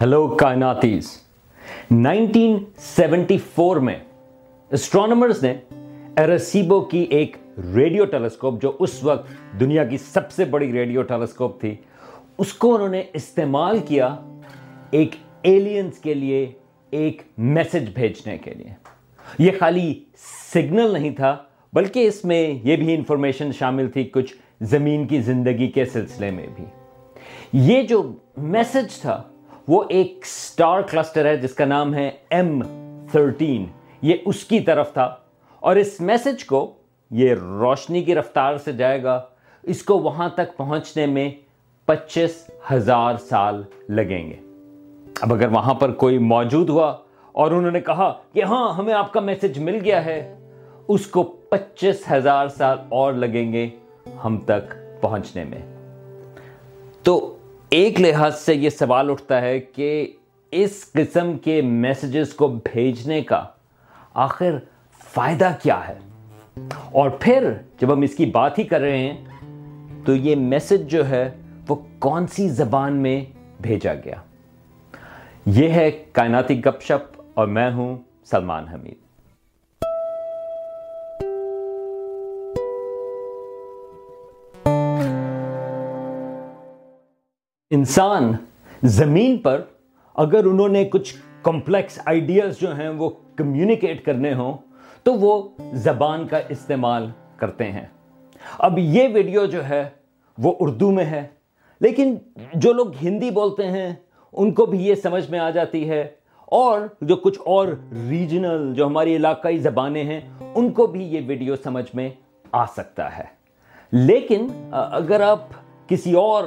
Hello کائناتیز 1974 میں astronomers نے ایرسیبو کی ایک ریڈیو ٹیلیسکوپ جو اس وقت دنیا کی سب سے بڑی ریڈیو ٹیلیسکوپ تھی، اس کو انہوں نے استعمال کیا ایک ایلینز کے لیے، ایک میسج بھیجنے کے لیے۔ یہ خالی سگنل نہیں تھا، بلکہ اس میں یہ بھی انفارمیشن شامل تھی کچھ زمین کی زندگی کے سلسلے میں بھی۔ یہ جو میسج تھا وہ ایک سٹار کلسٹر ہے جس کا نام ہے ایم تھرٹین. یہ اس کی طرف تھا اور اس میسج کو یہ روشنی کی رفتار سے جائے گا، اس کو وہاں تک پہنچنے میں پچیس ہزار سال لگیں گے۔ اب اگر وہاں پر کوئی موجود ہوا اور انہوں نے کہا کہ ہاں ہمیں آپ کا میسج مل گیا ہے، اس کو پچیس ہزار سال اور لگیں گے ہم تک پہنچنے میں۔ تو ایک لحاظ سے یہ سوال اٹھتا ہے کہ اس قسم کے میسیجز کو بھیجنے کا آخر فائدہ کیا ہے؟ اور پھر جب ہم اس کی بات ہی کر رہے ہیں، تو یہ میسج جو ہے، وہ کون سی زبان میں بھیجا گیا؟ یہ ہے کائناتی گپ شپ اور میں ہوں سلمان حمید۔ انسان زمین پر اگر انہوں نے کچھ کمپلیکس آئیڈیاز جو ہیں وہ کمیونیکیٹ کرنے ہوں، تو وہ زبان کا استعمال کرتے ہیں۔ اب یہ ویڈیو جو ہے، وہ اردو میں ہے۔ لیکن جو لوگ ہندی بولتے ہیں، ان کو بھی یہ سمجھ میں آ جاتی ہے۔ اور جو کچھ اور ریجنل جو ہماری علاقائی زبانیں ہیں، ان کو بھی یہ ویڈیو سمجھ میں آ سکتا ہے۔ لیکن اگر آپ کسی اور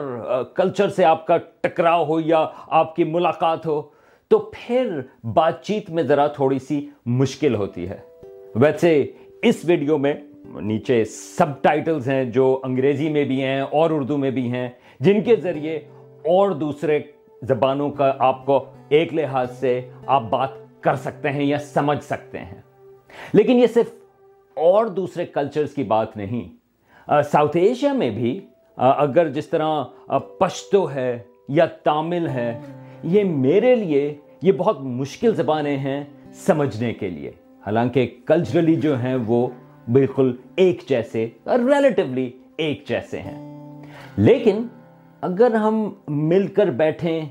کلچر سے آپ کا ٹکراؤ ہو یا آپ کی ملاقات ہو، تو پھر بات چیت میں ذرا تھوڑی سی مشکل ہوتی ہے۔ ویسے اس ویڈیو میں نیچے سب ٹائٹلز ہیں جو انگریزی میں بھی ہیں اور اردو میں بھی ہیں، جن کے ذریعے اور دوسرے زبانوں کا آپ کو ایک لحاظ سے آپ بات کر سکتے ہیں یا سمجھ سکتے ہیں۔ لیکن یہ صرف اور دوسرے کلچرز کی بات نہیں ساؤتھ ایشیا میں بھی اگر جس طرح پشتو ہے یا تامل ہے، یہ میرے لیے یہ بہت مشکل زبانیں ہیں سمجھنے کے لیے۔ حالانکہ کلچرلی جو ہیں وہ بالکل ایک جیسے ریلیٹیولی ایک جیسے ہیں۔ لیکن اگر ہم مل کر بیٹھیں،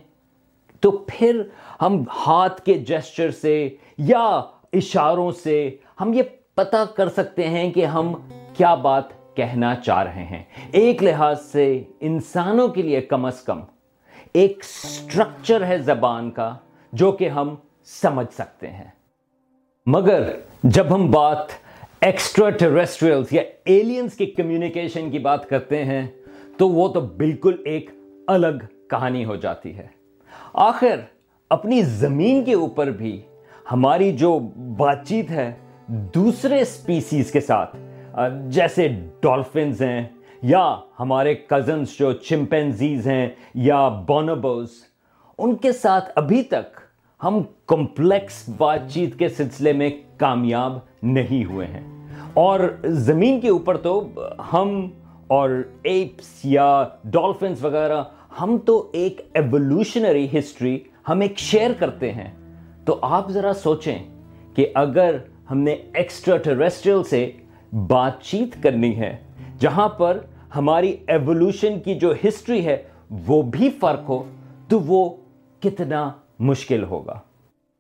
تو پھر ہم ہاتھ کے جیسچر سے یا اشاروں سے ہم یہ پتہ کر سکتے ہیں کہ ہم کیا بات کہنا چاہ رہے ہیں۔ ایک لحاظ سے انسانوں کے لیے کم از کم ایک سٹرکچر ہے زبان کا جو کہ ہم سمجھ سکتے ہیں۔ مگر جب ہم بات ایکسٹرا ٹیریسٹریلز یا ایلینز کی کمیونیکیشن کی بات کرتے ہیں، تو وہ تو بالکل ایک الگ کہانی ہو جاتی ہے۔ آخر اپنی زمین کے اوپر بھی ہماری جو بات چیت ہے دوسرے سپیسیز کے ساتھ جیسے ڈولفنز ہیں، یا ہمارے کزنز جو چمپینزیز ہیں، یا بونوبوز ان کے ساتھ ابھی تک ہم کمپلیکس بات چیت کے سلسلے میں کامیاب نہیں ہوئے ہیں۔ اور زمین کے اوپر تو ہم اور ایپس یا ڈولفنز وغیرہ، ہم تو ایک ایولیوشنری ہسٹری ہم ایک شیئر کرتے ہیں۔ تو آپ ذرا سوچیں کہ اگر ہم نے ایکسٹرا ٹریسٹریل سے بات چیت کرنی ہے، جہاں پر ہماری ایولیوشن کی جو ہسٹری ہے، وہ بھی فرق ہو، تو وہ کتنا مشکل ہوگا۔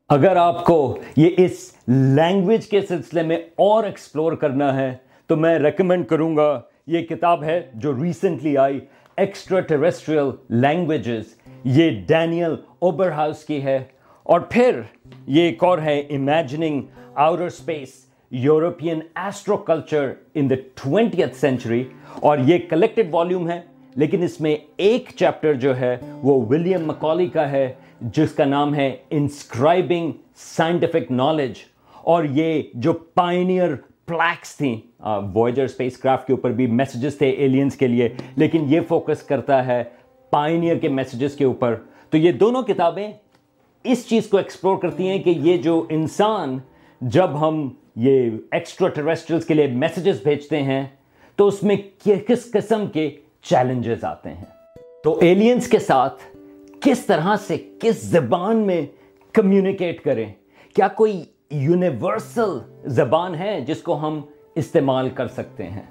اگر آپ کو یہ اس لینگویج کے سلسلے میں اور ایکسپلور کرنا ہے، تو میں ریکمینڈ کروں گا، یہ کتاب ہے جو ریسنٹلی آئی ایکسٹرا ٹیریسٹریل لینگویجز یہ ڈینیل اوبر ہاؤس کی ہے۔ اور پھر یہ ایک اور ہے imagining outer space European astroculture in the twentieth century اور یہ کلیکٹڈ والیوم ہے، لیکن اس میں ایک چیپٹر جو ہے وہ ولیم مکولی کا ہے، جس کا نام ہے انسکرائبنگ سائنٹیفک نالج اور یہ جو پائنیئر پلیکس تھیں وائجر اسپیس کرافٹ کے اوپر بھی میسیجز تھے ایلینز کے لیے، لیکن یہ فوکس کرتا ہے پائنیئر کے میسیجز کے اوپر. تو یہ دونوں کتابیں اس چیز کو ایکسپلور کرتی ہیں کہ یہ جو انسان جب ہم یہ ایکسٹرا ٹریسٹرلس کے لیے میسیجز بھیجتے ہیں، تو اس میں کس قسم کے چیلنجز آتے ہیں؟ تو ایلینز کے ساتھ کس طرح سے کس زبان میں کمیونیکیٹ کریں؟ کیا کوئی یونیورسل زبان ہے جس کو ہم استعمال کر سکتے ہیں؟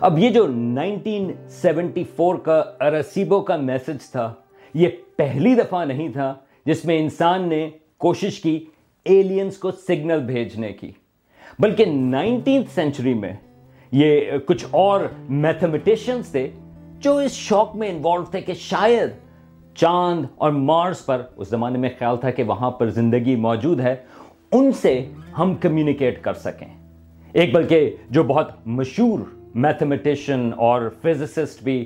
اب یہ جو نائنٹین سیونٹی فور کا ارسیبو کا میسج تھا، یہ پہلی دفعہ نہیں تھا جس میں انسان نے کوشش کی ایلینز کو سگنل بھیجنے کی۔ بلکہ نائنٹین سینچری میں یہ کچھ اور میتھمیٹیشنز تھے جو اس شوق میں انوالو تھے کہ شاید چاند اور مارس پر، اس زمانے میں خیال تھا کہ وہاں پر زندگی موجود ہے، ان سے ہم کمیونیکیٹ کر سکیں۔ ایک بلکہ جو بہت مشہور میتھمیٹیشین اور فزسسٹ بھی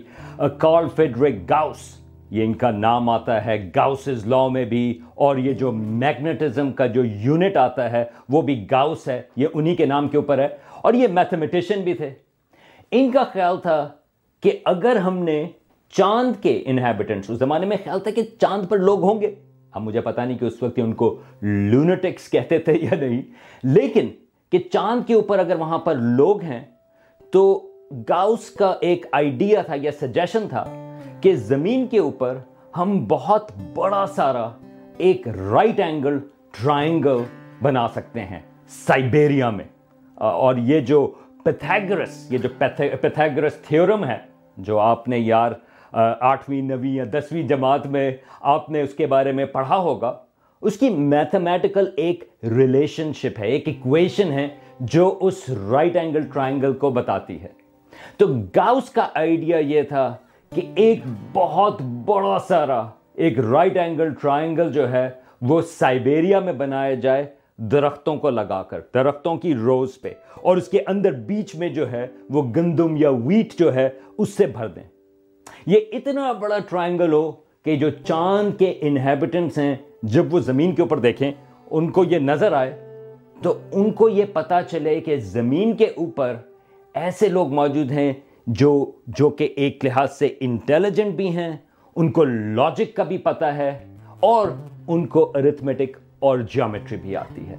کارل فیڈرک گاؤس یہ ان کا نام آتا ہے گاؤسز لا میں بھی، اور یہ جو میگنیٹزم کا جو یونٹ آتا ہے، وہ بھی گاؤس ہے، یہ انہی کے نام کے اوپر ہے۔ اور یہ میتھمیٹیشین بھی تھے۔ ان کا خیال تھا کہ اگر ہم نے چاند کے انہیبیٹنٹس اس زمانے میں خیال تھا کہ چاند پر لوگ ہوں گے۔ ہم مجھے پتا نہیں کہ اس وقت ان کو لونٹکس کہتے تھے یا نہیں۔ لیکن کہ چاند کے اوپر اگر وہاں پر لوگ ہیں، تو گاؤس کا ایک آئیڈیا تھا یا سجیشن تھا کہ زمین کے اوپر ہم بہت بڑا سارا ایک رائٹ اینگل ٹرائنگل بنا سکتے ہیں سائبیریا میں۔ اور یہ جو پیتھاگرس یہ جو پیتھاگرس تھیورم ہے، جو آپ نے یار آٹھویں، نویں یا دسویں جماعت میں آپ نے اس کے بارے میں پڑھا ہوگا، اس کی میتھمیٹیکل ایک ریلیشن شپ ہے، ایک ایکویشن ہے جو اس رائٹ اینگل ٹرائنگل کو بتاتی ہے۔ تو گاؤس کا آئیڈیا یہ تھا کہ ایک بہت بڑا سارا، ایک رائٹ اینگل ٹرائنگل جو ہے، وہ سائبیریا میں بنایا جائے درختوں کو لگا کر، درختوں کی روز پہ۔ اور اس کے اندر بیچ میں جو ہے، وہ گندم یا ویٹ جو ہے، اس سے بھر دیں۔ یہ اتنا بڑا ٹرائنگل ہو کہ جو چاند کے انہیبیٹنٹس ہیں، جب وہ زمین کے اوپر دیکھیں، ان کو یہ نظر آئے تو ان کو یہ پتا چلے کہ زمین کے اوپر ایسے لوگ موجود ہیں جو جو کہ ایک لحاظ سے انٹیلیجنٹ بھی ہیں، ان کو لاجک کا بھی پتا ہے اور ان کو ارتھمیٹک اور جیومیٹری بھی آتی ہے۔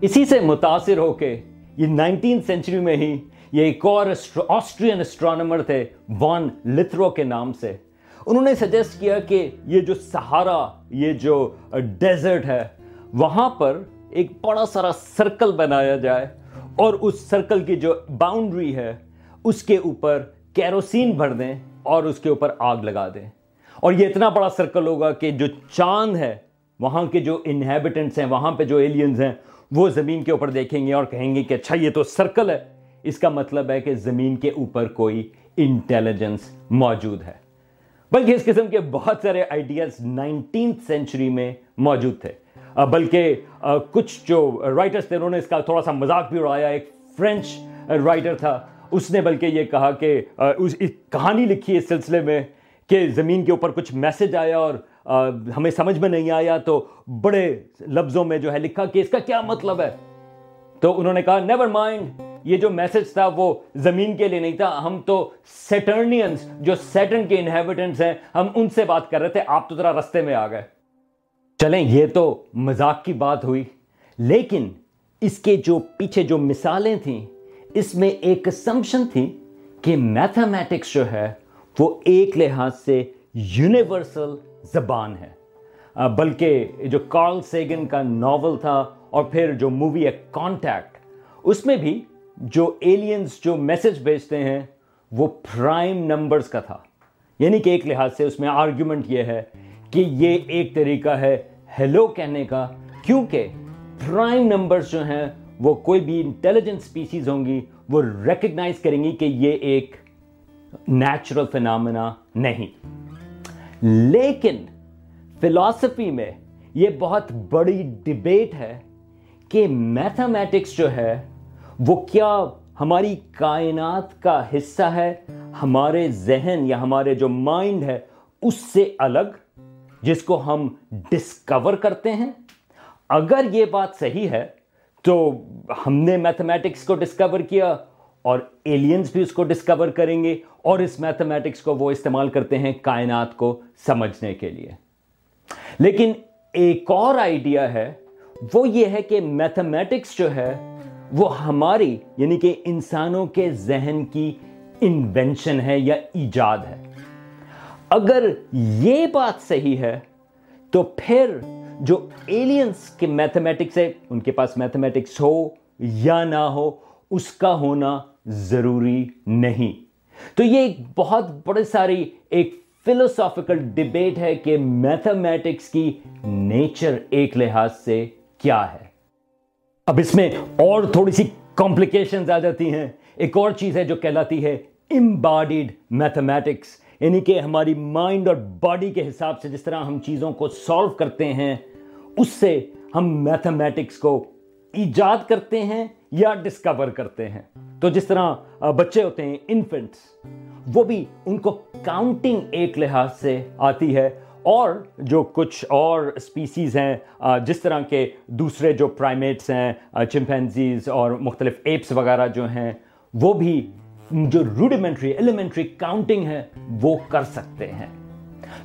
اسی سے متاثر ہو کے یہ نائنٹین سینچری میں ہی یہ ایک اور آسٹرین اسٹرانمر تھے وان لتھرو کے نام سے۔ انہوں نے سجیسٹ کیا کہ یہ جو سہارا یہ جو ڈیزرٹ ہے، وہاں پر ایک بڑا سارا سرکل بنایا جائے اور اس سرکل کی جو باؤنڈری ہے اس کے اوپر کیروسین بھر دیں اور اس کے اوپر آگ لگا دیں۔ اور یہ اتنا بڑا سرکل ہوگا کہ جو چاند ہے، وہاں کے جو انہیبیٹنٹس ہیں، وہاں پہ جو ایلینز ہیں، وہ زمین کے اوپر دیکھیں گے اور کہیں گے کہ اچھا یہ تو سرکل ہے۔ اس کا مطلب ہے کہ زمین کے اوپر کوئی انٹیلیجنس موجود ہے۔ بلکہ اس قسم کے بہت سارے آئیڈیاز نائنٹینتھ سینچری میں موجود تھے۔ بلکہ کچھ جو رائٹرز تھے، انہوں نے اس کا تھوڑا سا مذاق بھی اڑایا۔ ایک فرینچ رائٹر تھا اس نے بلکہ یہ کہا کہ اس کہانی لکھی اس سلسلے میں کہ زمین کے اوپر کچھ میسج آیا اور ہمیں سمجھ میں نہیں آیا تو بڑے لفظوں میں جو ہے لکھا کہ اس کا کیا مطلب ہے۔ تو انہوں نے کہا نیور مائنڈ یہ جو میسج تھا وہ زمین کے لیے نہیں تھا، ہم تو سیٹرنینز جو سیٹرن کے انہیبیٹنٹس ہیں، ہم ان سے بات کر رہے تھے، آپ تو ذرا رستے میں آ گئے۔ چلیں، یہ تو مذاق کی بات ہوئی، لیکن اس کے جو پیچھے جو مثالیں تھیں اس میں ایک اسمپشن تھی کہ میتھمیٹکس جو ہے وہ ایک لحاظ سے یونیورسل زبان ہے۔ بلکہ جو کارل سیگن کا ناول تھا اور پھر جو مووی ہے کانٹیکٹ اس میں بھی جو ایلینز جو میسج بھیجتے ہیں وہ پرائم نمبرز کا تھا۔ یعنی کہ ایک لحاظ سے اس میں آرگیومنٹ یہ ہے کہ یہ ایک طریقہ ہے ہیلو کہنے کا، کیونکہ پرائم نمبرز جو ہیں وہ کوئی بھی انٹیلیجنٹ اسپیسیز ہوں گی، وہ ریکگنائز کریں گی کہ یہ ایک نیچرل فنامنا نہیں۔ لیکن فلاسفی میں یہ بہت بڑی ڈبیٹ ہے کہ میتھمیٹکس جو ہے، وہ کیا ہماری کائنات کا حصہ ہے، ہمارے ذہن یا ہمارے جو مائنڈ ہے، اس سے الگ، جس کو ہم ڈسکور کرتے ہیں۔ اگر یہ بات صحیح ہے تو ہم نے میتھمیٹکس کو ڈسکور کیا اور ایلینز بھی اس کو ڈسکور کریں گے اور اس میتھمیٹکس کو وہ استعمال کرتے ہیں کائنات کو سمجھنے کے لیے۔ لیکن ایک اور آئیڈیا ہے، وہ یہ ہے کہ میتھمیٹکس جو ہے، وہ ہماری یعنی کہ انسانوں کے ذہن کی انوینشن ہے یا ایجاد ہے۔ اگر یہ بات صحیح ہے، تو پھر جو ایلینز کے میتھمیٹکس ہے، ان کے پاس میتھمیٹکس ہو یا نہ ہو، اس کا ہونا ضروری نہیں۔ تو یہ ایک بہت بڑے ساری ایک فلوسافیکل ڈبیٹ ہے کہ میتھمیٹکس کی نیچر ایک لحاظ سے کیا ہے۔ اب اس میں اور تھوڑی سی کمپلیکیشنز آ جاتی ہیں۔ ایک اور چیز ہے جو کہلاتی ہے امباڈیڈ میتھمیٹکس یعنی کہ ہماری مائنڈ اور باڈی کے حساب سے جس طرح ہم چیزوں کو سالو کرتے ہیں اس سے ہم میتھمیٹکس کو ایجاد کرتے ہیں یا ڈسکور کرتے ہیں۔ تو جس طرح بچے ہوتے ہیں انفنٹس وہ بھی ان کو کاؤنٹنگ ایک لحاظ سے آتی ہے۔ اور جو کچھ اور اسپیسیز ہیں جس طرح کے دوسرے جو پرائمیٹس ہیں چمپینزیز اور مختلف ایپس وغیرہ جو ہیں، وہ بھی جو روڈیمنٹری ایلیمنٹری کاؤنٹنگ ہے، وہ کر سکتے ہیں۔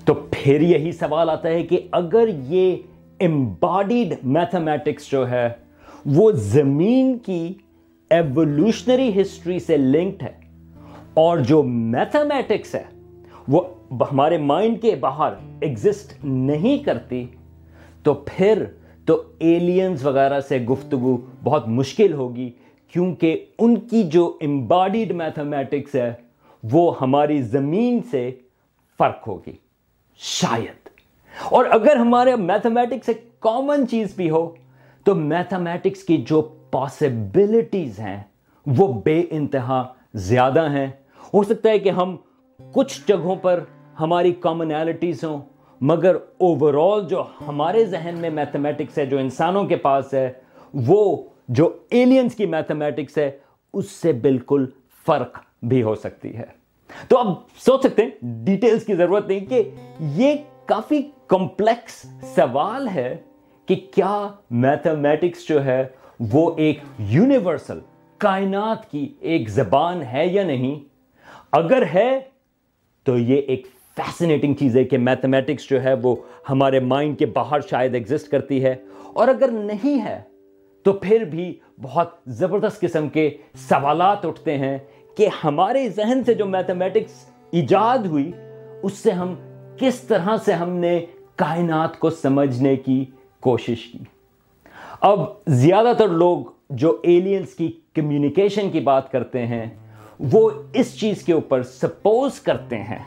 تو پھر یہی سوال آتا ہے کہ اگر یہ امباڈیڈ میتھمیٹکس جو ہے، وہ زمین کی ایوولوشنری ہسٹری سے لنکڈ ہے. اور جو میتھمیٹکس ہے، وہ ہمارے مائنڈ کے باہر ایگزسٹ نہیں کرتی، تو پھر تو ایلینز وغیرہ سے گفتگو بہت مشکل ہوگی، کیونکہ ان کی جو امباڈیڈ میتھمیٹکس ہے، وہ ہماری زمین سے فرق ہوگی، شاید۔ اور اگر ہمارے میتھمیٹکس ایک کامن چیز بھی ہو، تو میتھمیٹکس کی جو پاسبلٹیز ہیں، وہ بے انتہا زیادہ ہیں۔ ہو سکتا ہے کہ ہم کچھ جگہوں پر ہماری کامنالٹیز ہوں، مگر اوور آل جو ہمارے ذہن میں میتھمیٹکس ہے، جو انسانوں کے پاس ہے، وہ جو ایلینز کی میتھمیٹکس ہے، اس سے بالکل فرق بھی ہو سکتی ہے۔ تو اب سوچ سکتے ہیں ڈیٹیلز کی ضرورت نہیں کہ یہ کافی کمپلیکس سوال ہے کہ کیا میتھمیٹکس جو ہے وہ ایک یونیورسل کائنات کی ایک زبان ہے یا نہیں؟ اگر ہے تو یہ ایک فیسنیٹنگ چیز ہے کہ میتھمیٹکس جو ہے وہ ہمارے مائنڈ کے باہر شاید ایگزسٹ کرتی ہے۔ اور اگر نہیں ہے تو پھر بھی بہت زبردست قسم کے سوالات اٹھتے ہیں کہ ہمارے ذہن سے جو میتھمیٹکس ایجاد ہوئی، اس سے ہم کس طرح سے ہم نے کائنات کو سمجھنے کی کوشش کی۔ اب زیادہ تر لوگ جو ایلینز کی کمیونیکیشن کی بات کرتے ہیں، وہ اس چیز کے اوپر سپوز کرتے ہیں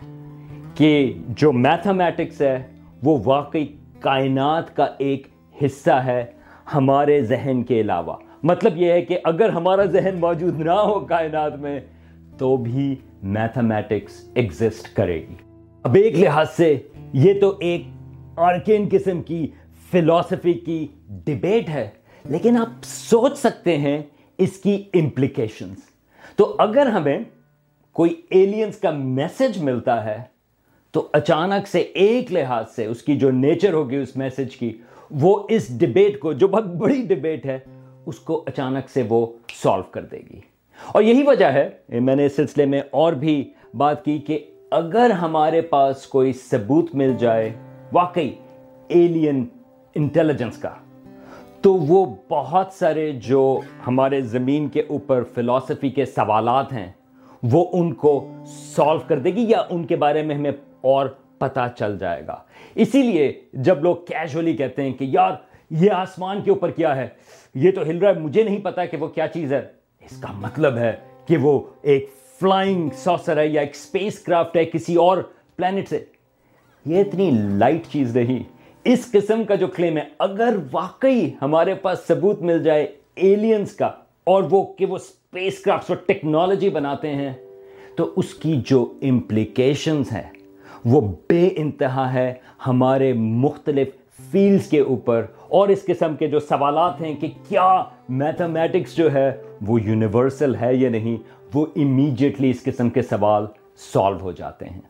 کہ جو میتھمیٹکس ہے، وہ واقعی کائنات کا ایک حصہ ہے ہمارے ذہن کے علاوہ۔ مطلب یہ ہے کہ اگر ہمارا ذہن موجود نہ ہو کائنات میں، تو بھی میتھمیٹکس ایگزسٹ کرے گی۔ اب ایک لحاظ سے، یہ تو ایک آرکین قسم کی فلسفی کی ڈبیٹ ہے، لیکن آپ سوچ سکتے ہیں اس کی امپلیکیشنز تو اگر ہمیں کوئی ایلینز کا میسج ملتا ہے، تو اچانک سے ایک لحاظ سے اس کی جو نیچر ہوگی، اس میسج کی، وہ اس ڈبیٹ کو، جو بہت بڑی ڈبیٹ ہے، اس کو اچانک سے وہ سالو کر دے گی۔ اور یہی وجہ ہے، میں نے اس سلسلے میں اور بھی بات کی کہ اگر ہمارے پاس کوئی ثبوت مل جائے واقعی ایلین انٹیلیجنس کا۔ تو وہ بہت سارے جو ہمارے زمین کے اوپر فلسفی کے سوالات ہیں، وہ ان کو سالو کر دے گی یا ان کے بارے میں ہمیں اور پتا چل جائے گا۔ اسی لیے جب لوگ کیجولی کہتے ہیں کہ یار، یہ آسمان کے اوپر کیا ہے؟ یہ تو ہل رہا ہے، مجھے نہیں پتا کہ وہ کیا چیز ہے۔ اس کا مطلب ہے کہ وہ ایک فلائنگ سوسر ہے یا ایک سپیس کرافٹ ہے کسی اور پلانٹ سے۔ یہ اتنی لائٹ چیز نہیں۔ اس قسم کا جو کلیم ہے، اگر واقعی ہمارے پاس ثبوت مل جائے ایلینز کا اور وہ کہ وہ اسپیس کرافٹ اور ٹیکنالوجی بناتے ہیں، تو اس کی جو امپلیکیشنز ہیں، وہ بے انتہا ہے ہمارے مختلف فیلڈز کے اوپر۔ اور اس قسم کے جو سوالات ہیں کہ کیا میتھمیٹکس جو ہے وہ یونیورسل ہے یا نہیں، وہ امیجیٹلی اس قسم کے سوال سالو ہو جاتے ہیں۔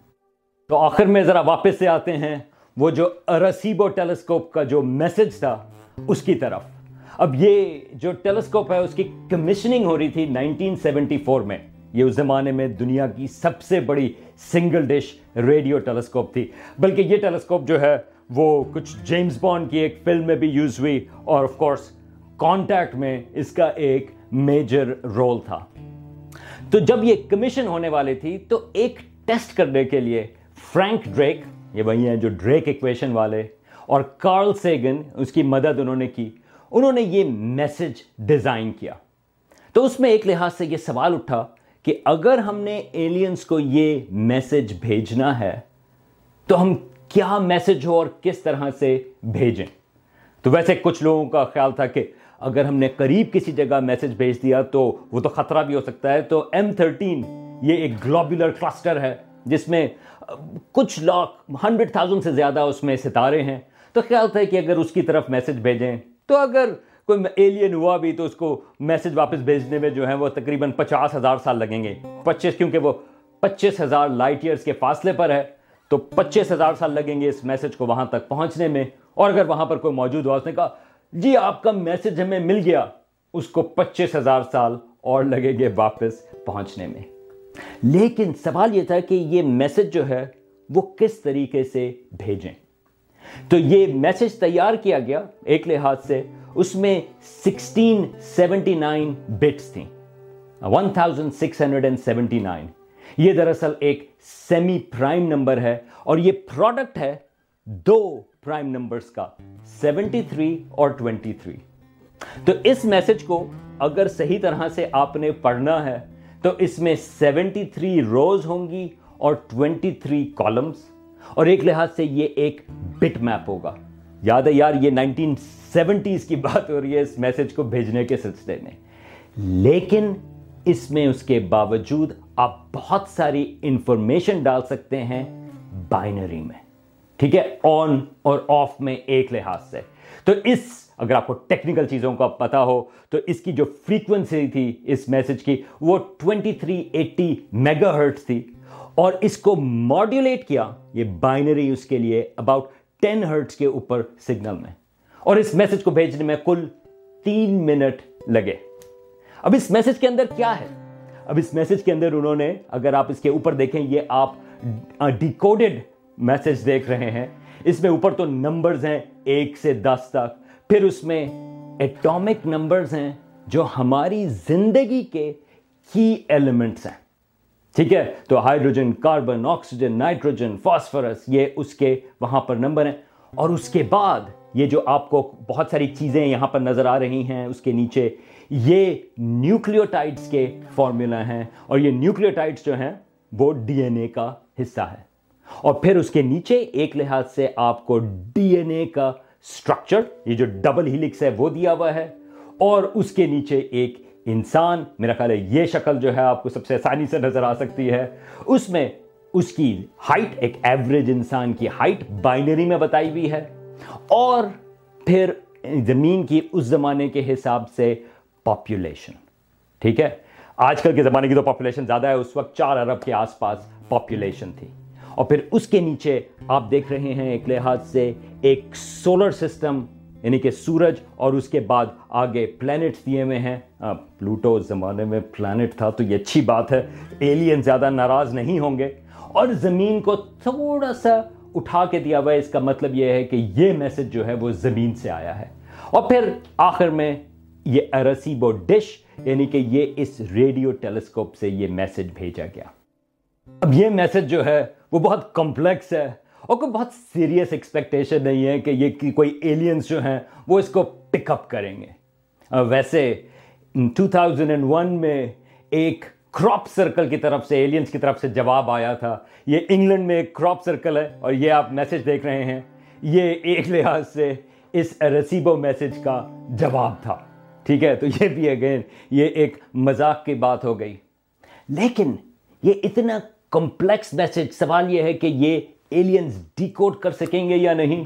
تو آخر میں ذرا واپس سے آتے ہیں۔ وہ جو ارسیبو ٹیلیسکوپ کا جو میسج تھا اس کی طرف۔ اب یہ جو ٹیلیسکوپ ہے اس کی کمیشننگ ہو رہی تھی نائنٹین سیونٹی فور میں۔ یہ اس زمانے میں دنیا کی سب سے بڑی سنگل ڈش ریڈیو ٹیلیسکوپ تھی۔ بلکہ یہ ٹیلیسکوپ جو ہے وہ کچھ جیمز بانڈ کی ایک فلم میں بھی یوز ہوئی اور آف کورس کانٹیکٹ میں اس کا ایک میجر رول تھا۔ تو جب یہ کمیشن ہونے والی تھی تو ایک ٹیسٹ کرنے کے لیے فرینک ڈریک، یہ وہی ہیں جو ڈریک ایکویشن والے، اور کارل سیگن، اس کی مدد انہوں نے کی، انہوں نے یہ میسج ڈیزائن کیا۔ تو اس میں ایک لحاظ سے یہ سوال اٹھا کہ اگر ہم نے ایلینز کو یہ میسج بھیجنا ہے، تو ہم کیا میسج ہو اور کس طرح سے بھیجیں؟ تو ویسے کچھ لوگوں کا خیال تھا کہ اگر ہم نے قریب کسی جگہ میسج بھیج دیا تو وہ تو خطرہ بھی ہو سکتا ہے۔ تو ایم تھرٹین یہ ایک گلوبولر کلسٹر ہے، جس میں کچھ لاکھ، ہنڈریڈ تھاؤزنڈ سے زیادہ اس میں ستارے ہیں۔ تو خیال تھا کہ اگر اس کی طرف میسج بھیجیں، تو اگر کوئی ایلین ہوا بھی تو اس کو میسج واپس بھیجنے میں جو ہے وہ تقریباً پچاس ہزار سال لگیں گے۔ پچیس، کیونکہ وہ پچیس ہزار لائٹ ایئرس کے فاصلے پر ہے، تو پچیس ہزار سال لگیں گے اس میسج کو وہاں تک پہنچنے میں۔ اور اگر وہاں پر کوئی موجود ہوا، اس نے کہا جی آپ کا میسج ہمیں مل گیا۔ اس کو پچیس ہزار سال اور لگے گے واپس پہنچنے میں۔ لیکن سوال یہ تھا کہ یہ میسج جو ہے وہ کس طریقے سے بھیجیں؟ تو یہ میسج تیار کیا گیا ایک لحاظ سے، اس میں سکسٹین سیونٹی نائن بٹس تھیں، one thousand six hundred and seventy nine. یہ دراصل ایک سیمی پرائم نمبر ہے اور یہ پروڈکٹ ہے دو پرائم نمبرز کا، سیونٹی تھری اور ٹوینٹی تھری۔ تو اس میسج کو اگر صحیح طرح سے آپ نے پڑھنا ہے تو اس میں سیونٹی تھری روز ہوں گی اور ٹوینٹی تھری کالمس اور ایک لحاظ سے یہ ایک بٹ میپ ہوگا۔ یاد ہے یار، یہ نائنٹین سیونٹیز کی بات ہو رہی ہے اس میسج کو بھیجنے کے سلسلے میں۔ لیکن اس میں اس کے باوجود آپ بہت ساری انفارمیشن ڈال سکتے ہیں بائنری میں۔ ٹھیک ہے آن اور آف میں ایک لحاظ سے۔ تو اس اگر آپ کو ٹیکنیکل چیزوں کا پتا ہو، تو اس کی جو فریکوینسی تھی اس میسج کی، وہ 2380 میگا ہرٹس تھی۔ اور اس کو ماڈیولیٹ کیا، یہ بائنری اس کے لیے اباؤٹ ٹین ہرٹس کے اوپر سگنل میں۔ اور اس میسج کو بھیجنے میں کل تین منٹ لگے۔ اب اس میسج کے اندر کیا ہے؟ اب اس میسج کے اندر انہوں نے، اگر آپ اس کے اوپر دیکھیں، یہ آپ ڈیکوڈڈ میسج دیکھ رہے ہیں۔ اس میں اوپر تو نمبرز ہیں، ایک سے دس تک۔ پھر اس میں ایٹامک نمبرز ہیں جو ہماری زندگی کے کی ایلیمنٹس ہیں۔ ٹھیک ہے؟ تو hydrogen carbon oxygen nitrogen phosphorus یہ اس کے وہاں پر نمبر ہیں۔ اور اس کے بعد یہ جو آپ کو بہت ساری چیزیں یہاں پر نظر آ رہی ہیں، اس کے نیچے یہ نیوکلیوٹائڈز کے فارمولا ہیں۔ اور یہ نیوکلیوٹائڈز جو ہیں، وہ ڈی این اے کا حصہ ہے اور پھر اس کے نیچے ایک لحاظ سے آپ کو ڈی این اے کا سٹرکچر یہ جو ڈبل ہیلکس ہے، وہ دیا ہوا ہے اور اس کے نیچے ایک انسان، میرا خیال ہے یہ شکل جو ہے آپ کو سب سے آسانی سے نظر آ سکتی ہے۔ اس میں اس کی ہائٹ ایک ایوریج انسان کی ہائٹ بائنری میں بتائی ہوئی ہے اور پھر زمین کی اس زمانے کے حساب سے پاپولیشن ٹھیک ہے؟ آج کل کے زمانے کی تو پاپولیشن زیادہ ہے، اس وقت چار ارب کے آس پاس پاپولیشن تھی۔ اور پھر اس کے نیچے آپ دیکھ رہے ہیں ایک لحاظ سے ایک سولر سسٹم یعنی کہ سورج، اور اس کے بعد آگے پلانٹ دیے ہوئے ہیں۔ پلوٹو زمانے میں پلانٹ تھا تو یہ اچھی بات ہے ایلین زیادہ ناراض نہیں ہوں گے۔ اور زمین کو تھوڑا سا اٹھا کے دیا ہوا ہے، اس کا مطلب یہ ہے کہ یہ میسج جو ہے وہ زمین سے آیا ہے۔ اور پھر آخر میں یہ ارسیبو ڈش یعنی کہ یہ اس ریڈیو ٹیلیسکوپ سے یہ میسج بھیجا گیا۔ اب یہ میسج جو ہے وہ بہت کمپلیکس ہے اور کوئی بہت سیریس ایکسپیکٹیشن نہیں ہے کہ یہ کوئی ایلینز جو ہیں وہ اس کو پک اپ کریں گے۔ ویسے 2001 میں ایک کراپ سرکل کی طرف سے ایلینز کی طرف سے جواب آیا تھا۔ یہ انگلینڈ میں ایک کراپ سرکل ہے اور یہ آپ میسج دیکھ رہے ہیں۔ یہ ایک لحاظ سے اس رسیبو میسج کا جواب تھا۔ ٹھیک ہے، تو یہ بھی اگین یہ ایک مذاق کی بات ہو گئی۔ لیکن یہ اتنا کمپلیکس میسج، سوال یہ ہے کہ یہ ایلینز ڈیکوڈ کر سکیں گے یا نہیں؟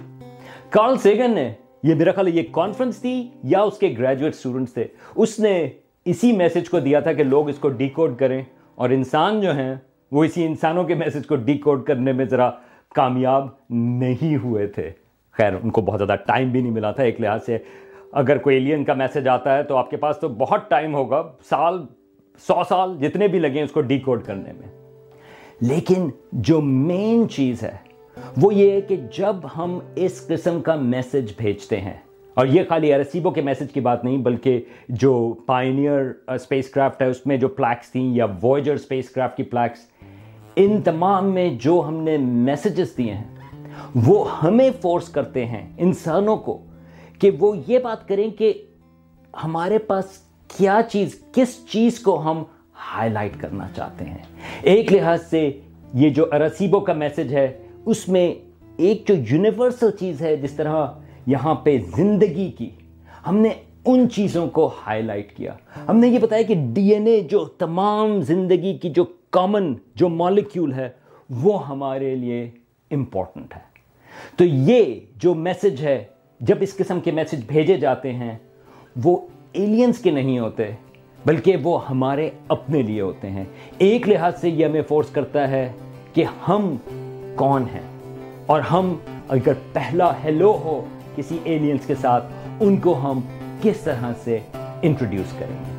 کارل سیگن نے، یہ میرا خیال یہ کانفرنس تھی یا اس کے گریجویٹ اسٹوڈنٹس تھے؟ اس نے اسی میسج کو دیا تھا کہ لوگ اس کو ڈیکوڈ کریں اور انسان جو ہیں، وہ اسی انسانوں کے میسج کو ڈیکوڈ کرنے میں ذرا کامیاب نہیں ہوئے تھے۔ خیر، ان کو بہت زیادہ ٹائم بھی نہیں ملا تھا، ایک لحاظ سے اگر کوئی ایلین کا میسج آتا ہے تو آپ کے پاس تو بہت ٹائم ہوگا، سال سو سال جتنے بھی لگیں اس کو ڈیکوڈ کرنے میں۔ لیکن جو مین چیز ہے، وہ یہ ہے کہ جب ہم اس قسم کا میسج بھیجتے ہیں، اور یہ خالی ارسیبو کے میسج کی بات نہیں، بلکہ جو پائنیئر اسپیس کرافٹ ہے، اس میں جو پلیکس تھیں یا وائجر اسپیس کرافٹ کی پلیکس ان تمام میں جو ہم نے میسیجز دیے ہیں، وہ ہمیں فورس کرتے ہیں انسانوں کو کہ وہ یہ بات کریں کہ ہمارے پاس کیا چیز، کس چیز کو ہم ہائی لائٹ کرنا چاہتے ہیں؟ ایک لحاظ سے یہ جو ارسیبو کا میسج ہے، اس میں ایک جو یونیورسل چیز ہے، جس طرح یہاں پہ زندگی کی، ہم نے ان چیزوں کو ہائی لائٹ کیا۔ ہم نے یہ بتایا کہ ڈی این اے جو تمام زندگی کی جو کامن جو مالیکیول ہے، وہ ہمارے لیے امپورٹنٹ ہے۔ تو یہ جو میسج ہے، جب اس قسم کے میسج بھیجے جاتے ہیں، وہ ایلینز کے نہیں ہوتے، بلکہ وہ ہمارے اپنے لیے ہوتے ہیں۔ ایک لحاظ سے یہ ہمیں فورس کرتا ہے کہ ہم کون ہیں۔ اور ہم اگر پہلا ہیلو ہو کسی ایلینز کے ساتھ، ان کو ہم کس طرح سے انٹروڈیوس کریں گے؟